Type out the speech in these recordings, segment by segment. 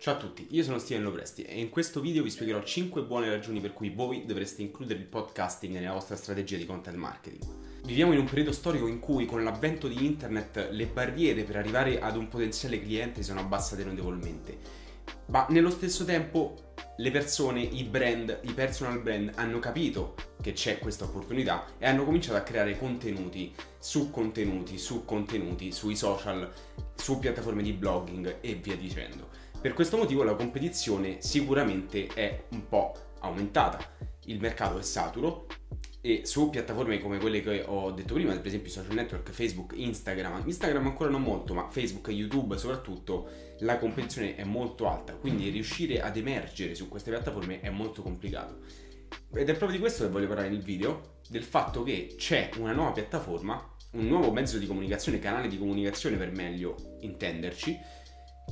Ciao a tutti, io sono Steven Lopresti e in questo video vi spiegherò 5 buone ragioni per cui voi dovreste includere il podcasting nella vostra strategia di content marketing. Viviamo in un periodo storico in cui con l'avvento di internet le barriere per arrivare ad un potenziale cliente sono abbassate notevolmente, ma nello stesso tempo le persone, i brand, i personal brand hanno capito che c'è questa opportunità e hanno cominciato a creare contenuti su contenuti, su contenuti, sui social, su piattaforme di blogging e via dicendo. Per questo motivo la competizione sicuramente è un po' aumentata. Il mercato è saturo e su piattaforme come quelle che ho detto prima, per esempio social network, Facebook, Instagram, Instagram ancora non molto, ma Facebook e YouTube soprattutto, la competizione è molto alta, quindi riuscire ad emergere su queste piattaforme è molto complicato. Ed è proprio di questo che voglio parlare nel video, del fatto che c'è una nuova piattaforma, un nuovo mezzo di comunicazione, canale di comunicazione per meglio intenderci,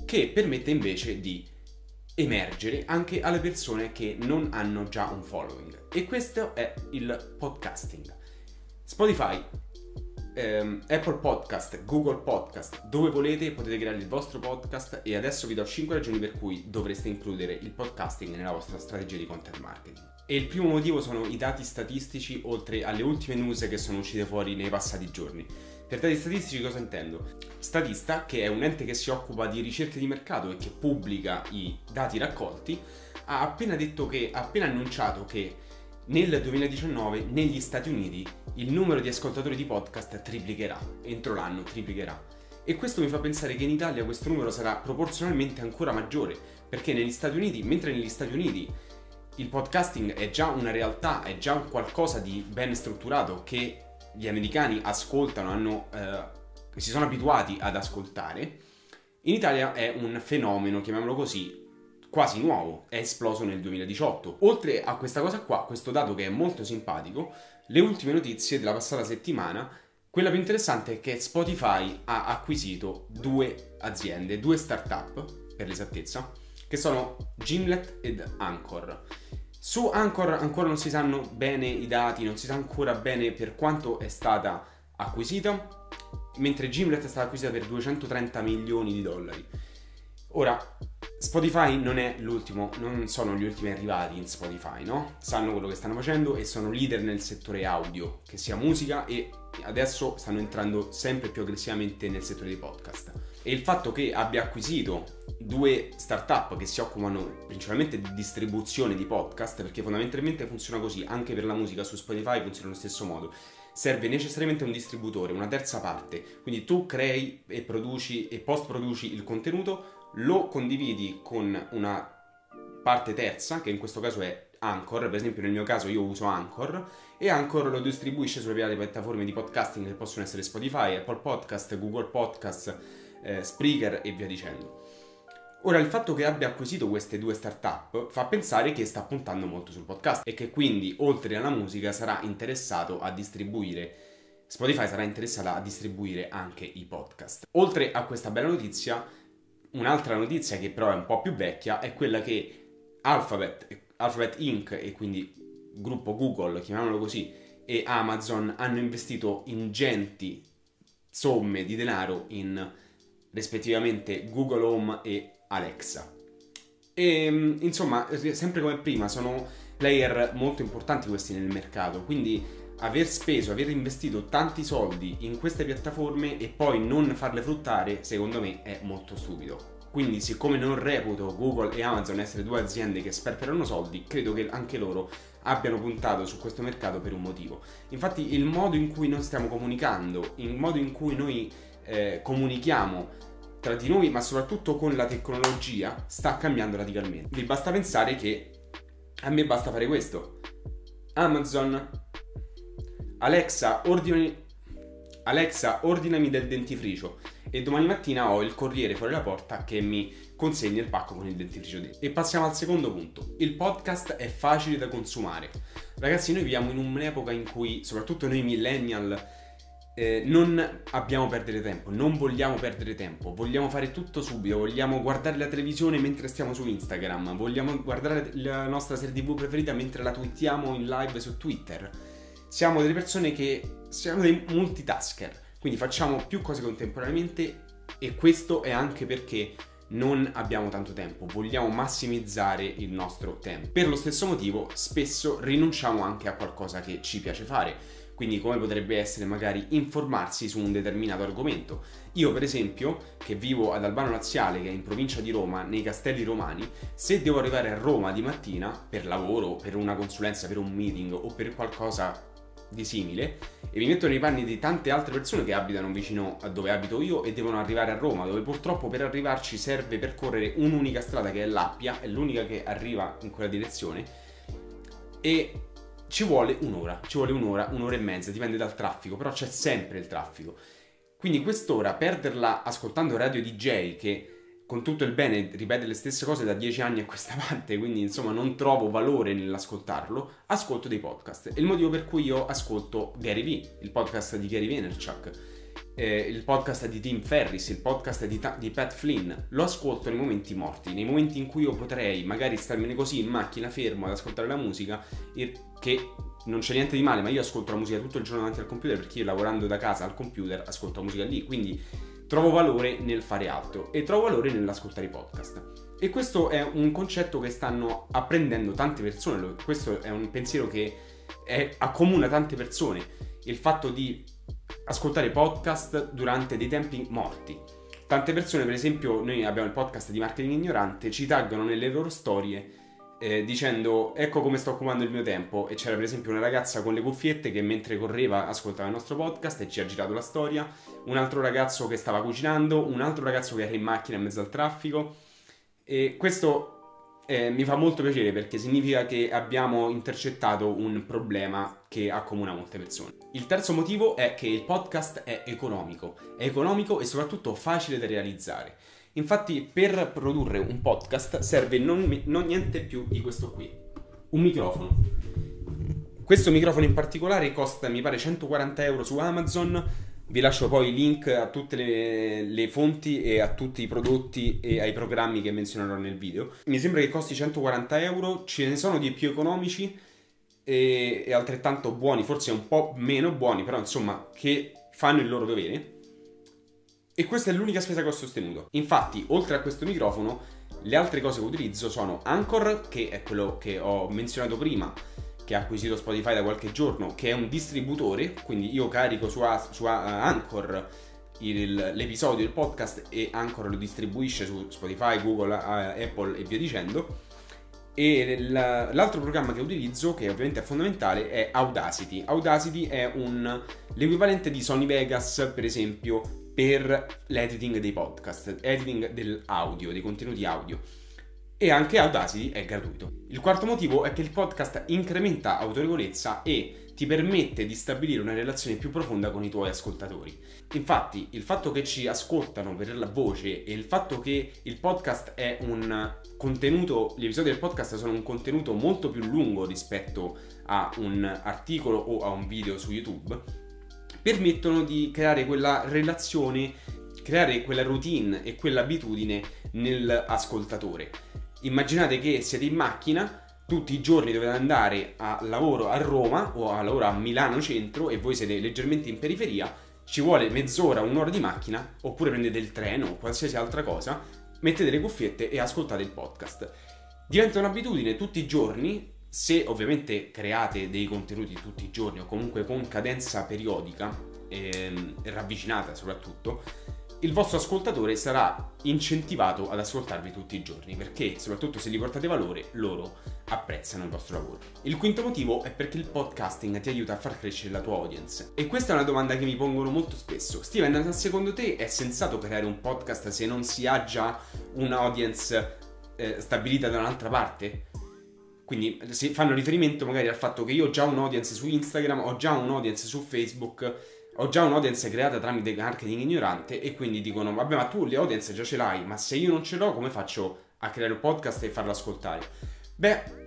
che permette invece di emergere anche alle persone che non hanno già un following. E questo è il podcasting. Spotify, ehm, Apple Podcast, Google Podcast, dove volete potete creare il vostro podcast e adesso vi do 5 ragioni per cui dovreste includere il podcasting nella vostra strategia di content marketing. E il primo motivo sono i dati statistici oltre alle ultime news che sono uscite fuori nei passati giorni. Per dati statistici cosa intendo? Statista, che è un ente che si occupa di ricerche di mercato e che pubblica i dati raccolti, ha appena detto che, ha appena annunciato che nel 2019 negli Stati Uniti il numero di ascoltatori di podcast triplicherà, entro l'anno triplicherà. E questo mi fa pensare che in Italia questo numero sarà proporzionalmente ancora maggiore, perché negli Stati Uniti, mentre negli Stati Uniti il podcasting è già una realtà, è già qualcosa di ben strutturato che gli americani ascoltano, hanno, eh, si sono abituati ad ascoltare, in Italia è un fenomeno, chiamiamolo così, quasi nuovo, è esploso nel 2018. Oltre a questa cosa qua, questo dato che è molto simpatico, le ultime notizie della passata settimana, quella più interessante è che Spotify ha acquisito due aziende, due start-up per l'esattezza, che sono Gimlet ed Anchor. Su Anchor ancora non si sanno bene i dati, non si sa ancora bene per quanto è stata acquisita, mentre Gimlet è stata acquisita per 230 milioni di dollari. Ora, Spotify non è l'ultimo, non sono gli ultimi arrivati in Spotify, no? Sanno quello che stanno facendo e sono leader nel settore audio, che sia musica e adesso stanno entrando sempre più aggressivamente nel settore dei podcast. E il fatto che abbia acquisito due startup che si occupano principalmente di distribuzione di podcast, perché fondamentalmente funziona così, anche per la musica su Spotify funziona allo stesso modo. Serve necessariamente un distributore, una terza parte, quindi tu crei e produci e post produci il contenuto, lo condividi con una parte terza, che in questo caso è Anchor, per esempio nel mio caso io uso Anchor e Anchor lo distribuisce sulle piattaforme di podcasting che possono essere Spotify, Apple Podcast, Google Podcast, eh, Spreaker e via dicendo. Ora, il fatto che abbia acquisito queste due startup fa pensare che sta puntando molto sul podcast e che quindi, oltre alla musica, sarà interessato a distribuire. Spotify sarà interessata a distribuire anche i podcast. Oltre a questa bella notizia, un'altra notizia che però è un po' più vecchia è quella che Alphabet, Alphabet Inc. e quindi gruppo Google, chiamiamolo così, e Amazon hanno investito ingenti somme di denaro in rispettivamente Google Home e Alexa. E mm, insomma, sempre come prima, sono player molto importanti questi nel mercato, quindi aver speso, aver investito tanti soldi in queste piattaforme e poi non farle fruttare, secondo me è molto stupido. Quindi, siccome non reputo Google e Amazon essere due aziende che sperperano soldi, credo che anche loro abbiano puntato su questo mercato per un motivo. Infatti, il modo in cui noi stiamo comunicando, il modo in cui noi eh, comunichiamo tra di noi, ma soprattutto con la tecnologia, sta cambiando radicalmente. Vi basta pensare che a me basta fare questo. Amazon, Alexa, ordinami, Alexa, ordinami del dentifricio. E domani mattina ho il corriere fuori la porta che mi consegna il pacco con il dentifricio dentro. E passiamo al secondo punto. Il podcast è facile da consumare. Ragazzi, noi viviamo in un'epoca in cui, soprattutto noi millennial, eh, non abbiamo perdere tempo, non vogliamo perdere tempo, vogliamo fare tutto subito, vogliamo guardare la televisione mentre stiamo su Instagram, vogliamo guardare la nostra serie TV preferita mentre la twittiamo in live su Twitter. Siamo delle persone che siamo dei multitasker, quindi facciamo più cose contemporaneamente e questo è anche perché non abbiamo tanto tempo, vogliamo massimizzare il nostro tempo. Per lo stesso motivo spesso rinunciamo anche a qualcosa che ci piace fare. Quindi come potrebbe essere magari informarsi su un determinato argomento. Io per esempio, che vivo ad Albano Laziale, che è in provincia di Roma, nei Castelli Romani, se devo arrivare a Roma di mattina per lavoro, per una consulenza, per un meeting o per qualcosa di simile e mi metto nei panni di tante altre persone che abitano vicino a dove abito io e devono arrivare a Roma, dove purtroppo per arrivarci serve percorrere un'unica strada che è l'Appia, è l'unica che arriva in quella direzione e ci vuole un'ora, ci vuole un'ora, un'ora e mezza, dipende dal traffico, però c'è sempre il traffico. Quindi quest'ora perderla ascoltando Radio DJ che con tutto il bene ripete le stesse cose da dieci anni a questa parte, quindi insomma non trovo valore nell'ascoltarlo, ascolto dei podcast. È il motivo per cui io ascolto Gary Vee, il podcast di Gary Vaynerchuk, eh, il podcast di Tim Ferris, il podcast di, ta- di, Pat Flynn. Lo ascolto nei momenti morti, nei momenti in cui io potrei magari starmene così in macchina fermo ad ascoltare la musica, che non c'è niente di male, ma io ascolto la musica tutto il giorno davanti al computer perché io lavorando da casa al computer ascolto la musica lì, quindi trovo valore nel fare altro e trovo valore nell'ascoltare i podcast. E questo è un concetto che stanno apprendendo tante persone, questo è un pensiero che è, accomuna tante persone, il fatto di ascoltare podcast durante dei tempi morti. Tante persone, per esempio, noi abbiamo il podcast di marketing ignorante, ci taggano nelle loro storie eh, dicendo ecco come sto occupando il mio tempo. E c'era per esempio una ragazza con le cuffiette che mentre correva ascoltava il nostro podcast e ci ha girato la storia, un altro ragazzo che stava cucinando, un altro ragazzo che era in macchina in mezzo al traffico. E questo eh, mi fa molto piacere perché significa che abbiamo intercettato un problema che accomuna molte persone. Il terzo motivo è che il podcast è economico, è economico e soprattutto facile da realizzare. Infatti per produrre un podcast serve non, non niente più di questo qui, un microfono. Questo microfono in particolare costa mi pare 140 euro su Amazon, vi lascio poi i link a tutte le, le, fonti e a tutti i prodotti e ai programmi che menzionerò nel video. Mi sembra che costi 140 euro, ce ne sono di più economici e, e altrettanto buoni, forse un po' meno buoni, però insomma che fanno il loro dovere. E questa è l'unica spesa che ho sostenuto. Infatti, oltre a questo microfono, le altre cose che utilizzo sono Anchor, che è quello che ho menzionato prima, che ha acquisito Spotify da qualche giorno, che è un distributore, quindi io carico su, su Anchor il, l'episodio del podcast e Anchor lo distribuisce su Spotify, Google, Apple e via dicendo. E l'altro programma che utilizzo, che ovviamente è fondamentale, è Audacity. Audacity è un, l'equivalente di Sony Vegas, per esempio, per l'editing dei podcast, editing dell'audio, dei contenuti audio. E anche Audacity è gratuito. Il quarto motivo è che il podcast incrementa autorevolezza e ti permette di stabilire una relazione più profonda con i tuoi ascoltatori. Infatti, il fatto che ci ascoltano per la voce e il fatto che il podcast è un contenuto, gli episodi del podcast sono un contenuto molto più lungo rispetto a un articolo o a un video su YouTube, permettono di creare quella relazione, creare quella routine e quell'abitudine nell'ascoltatore. Immaginate che siete in macchina, tutti i giorni dovete andare a lavoro a Roma o a lavoro a Milano centro e voi siete leggermente in periferia, ci vuole mezz'ora, un'ora di macchina, oppure prendete il treno o qualsiasi altra cosa, mettete le cuffiette e ascoltate il podcast. Diventa un'abitudine tutti i giorni se ovviamente create dei contenuti tutti i giorni o comunque con cadenza periodica ehm, ravvicinata soprattutto, il vostro ascoltatore sarà incentivato ad ascoltarvi tutti i giorni perché soprattutto se gli portate valore loro apprezzano il vostro lavoro. Il quinto motivo è perché il podcasting ti aiuta a far crescere la tua audience. E questa è una domanda che mi pongono molto spesso. Steven, secondo te è sensato creare un podcast se non si ha già un'audience eh, stabilita da un'altra parte? Quindi si fanno riferimento magari al fatto che io ho già un'audience su Instagram, ho già un'audience su Facebook, ho già un'audience creata tramite marketing ignorante e quindi dicono vabbè ma tu le audience già ce l'hai, ma se io non ce l'ho come faccio a creare un podcast e farlo ascoltare? Beh,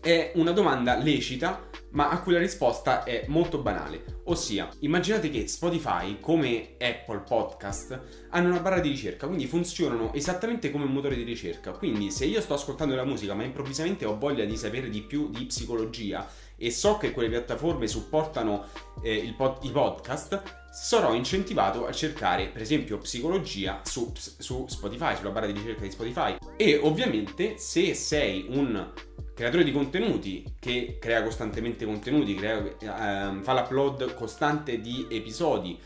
è una domanda lecita ma a cui la risposta è molto banale. Ossia, immaginate che Spotify, come Apple Podcast, hanno una barra di ricerca, quindi funzionano esattamente come un motore di ricerca. Quindi se io sto ascoltando la musica, ma improvvisamente ho voglia di sapere di più di psicologia e so che quelle piattaforme supportano eh, pod- i podcast, sarò incentivato a cercare per esempio psicologia su, su Spotify, sulla barra di ricerca di Spotify. E ovviamente se sei un creatore di contenuti che crea costantemente contenuti, crea, ehm, fa l'upload costante di episodi,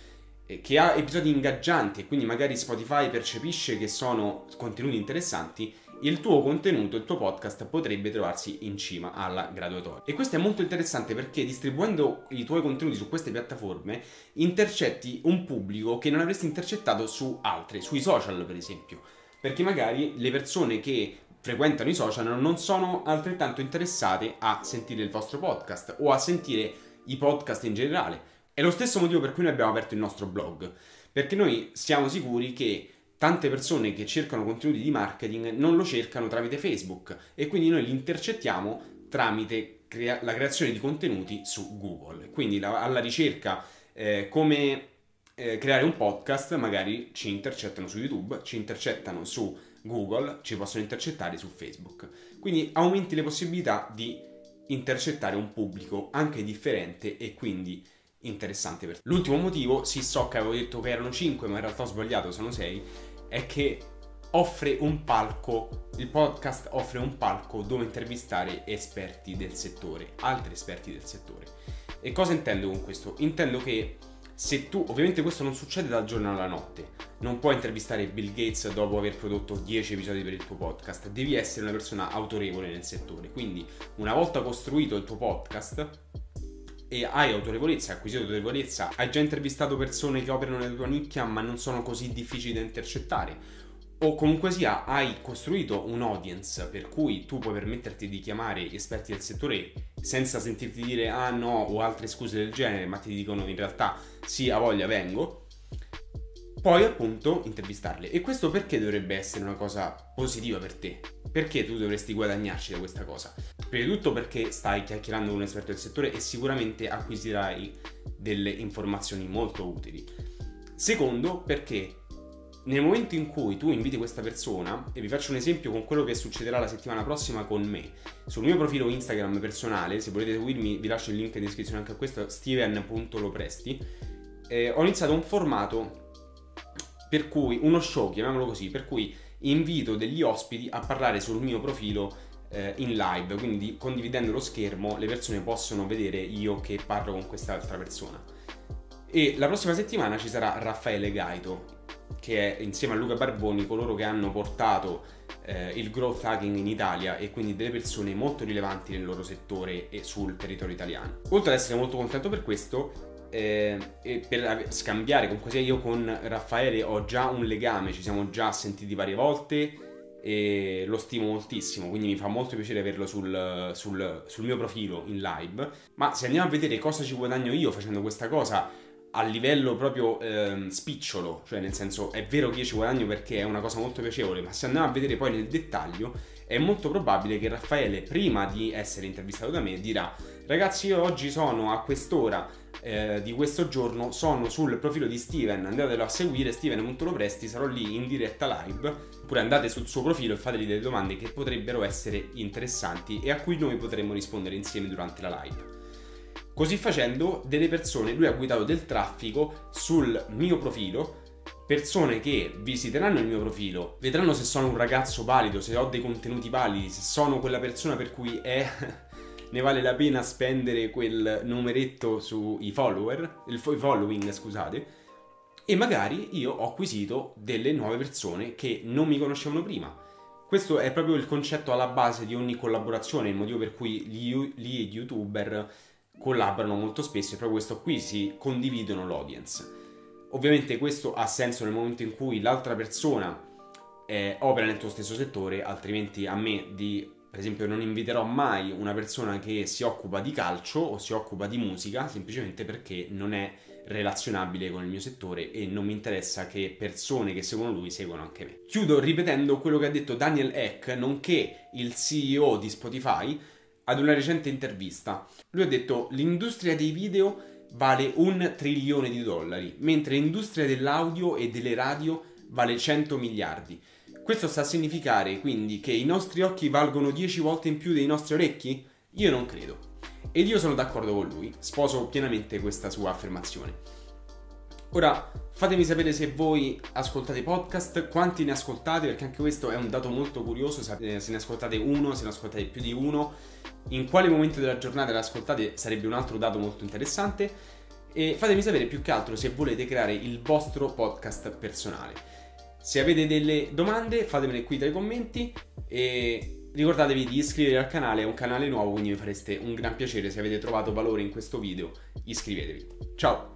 eh, che ha episodi ingaggianti e quindi magari Spotify percepisce che sono contenuti interessanti, il tuo contenuto, il tuo podcast potrebbe trovarsi in cima alla graduatoria. E questo è molto interessante perché distribuendo i tuoi contenuti su queste piattaforme intercetti un pubblico che non avresti intercettato su altre, sui social per esempio. Perché magari le persone che frequentano i social non sono altrettanto interessate a sentire il vostro podcast o a sentire i podcast in generale. È lo stesso motivo per cui noi abbiamo aperto il nostro blog, perché noi siamo sicuri che tante persone che cercano contenuti di marketing non lo cercano tramite Facebook e quindi noi li intercettiamo tramite crea- la creazione di contenuti su Google. Quindi la- alla ricerca eh, come eh, creare un podcast, magari ci intercettano su YouTube, ci intercettano su Google, ci possono intercettare su Facebook. Quindi aumenti le possibilità di intercettare un pubblico anche differente e quindi interessante per te. L'ultimo motivo, sì so che avevo detto che erano 5 ma in realtà ho sbagliato, sono 6, è che offre un palco, il podcast offre un palco dove intervistare esperti del settore, altri esperti del settore. E cosa intendo con questo? Intendo che se tu, ovviamente questo non succede dal giorno alla notte, non puoi intervistare Bill Gates dopo aver prodotto 10 episodi per il tuo podcast, devi essere una persona autorevole nel settore, quindi una volta costruito il tuo podcast e hai autorevolezza, hai acquisito autorevolezza, hai già intervistato persone che operano nella tua nicchia ma non sono così difficili da intercettare, o comunque sia hai costruito un audience per cui tu puoi permetterti di chiamare esperti del settore senza sentirti dire ah no o altre scuse del genere, ma ti dicono in realtà sì, a voglia vengo, poi appunto intervistarle. E questo perché dovrebbe essere una cosa positiva per te? Perché tu dovresti guadagnarci da questa cosa? Prima di tutto perché stai chiacchierando con un esperto del settore e sicuramente acquisirai delle informazioni molto utili. Secondo, perché nel momento in cui tu inviti questa persona, e vi faccio un esempio con quello che succederà la settimana prossima con me, sul mio profilo Instagram personale, se volete seguirmi vi lascio il link in descrizione anche a questo, steven.lopresti, eh, ho iniziato un formato per cui, uno show, chiamiamolo così, per cui invito degli ospiti a parlare sul mio profilo eh, in live, quindi condividendo lo schermo le persone possono vedere io che parlo con quest'altra persona. E la prossima settimana ci sarà Raffaele Gaito, che è insieme a Luca Barboni coloro che hanno portato eh, il growth hacking in Italia e quindi delle persone molto rilevanti nel loro settore e sul territorio italiano. Oltre ad essere molto contento per questo, eh, e per scambiare comunque sia io con Raffaele ho già un legame, ci siamo già sentiti varie volte e lo stimo moltissimo, quindi mi fa molto piacere averlo sul, sul, sul mio profilo in live. Ma se andiamo a vedere cosa ci guadagno io facendo questa cosa, a livello proprio ehm, spicciolo, cioè nel senso è vero che io ci guadagno perché è una cosa molto piacevole, ma se andiamo a vedere poi nel dettaglio è molto probabile che Raffaele prima di essere intervistato da me dirà ragazzi io oggi sono a quest'ora eh, di questo giorno, sono sul profilo di Steven, andatelo a seguire, steven.lopresti, sarò lì in diretta live, oppure andate sul suo profilo e fategli delle domande che potrebbero essere interessanti e a cui noi potremmo rispondere insieme durante la live. Così facendo, delle persone, lui ha guidato del traffico sul mio profilo, persone che visiteranno il mio profilo, vedranno se sono un ragazzo valido, se ho dei contenuti validi, se sono quella persona per cui è ne vale la pena spendere quel numeretto sui follower, il following, scusate, e magari io ho acquisito delle nuove persone che non mi conoscevano prima. Questo è proprio il concetto alla base di ogni collaborazione, il motivo per cui gli, gli youtuber collaborano molto spesso e proprio questo qui si condividono l'audience. Ovviamente questo ha senso nel momento in cui l'altra persona eh, opera nel tuo stesso settore, altrimenti a me di, per esempio, non inviterò mai una persona che si occupa di calcio o si occupa di musica, semplicemente perché non è relazionabile con il mio settore e non mi interessa che persone che seguono lui seguano anche me. Chiudo ripetendo quello che ha detto Daniel Eck, nonché il CEO di Spotify, ad una recente intervista. Lui ha detto l'industria dei video vale un trilione di dollari, mentre l'industria dell'audio e delle radio vale 100 miliardi. Questo sta a significare quindi che i nostri occhi valgono 10 volte in più dei nostri orecchi? Io non credo. Ed io sono d'accordo con lui, sposo pienamente questa sua affermazione. Ora, fatemi sapere se voi ascoltate podcast, quanti ne ascoltate, perché anche questo è un dato molto curioso, se ne ascoltate uno, se ne ascoltate più di uno, in quale momento della giornata le ascoltate sarebbe un altro dato molto interessante. E fatemi sapere più che altro se volete creare il vostro podcast personale. Se avete delle domande fatemele qui dai commenti e ricordatevi di iscrivervi al canale, è un canale nuovo quindi mi fareste un gran piacere se avete trovato valore in questo video, iscrivetevi. Ciao!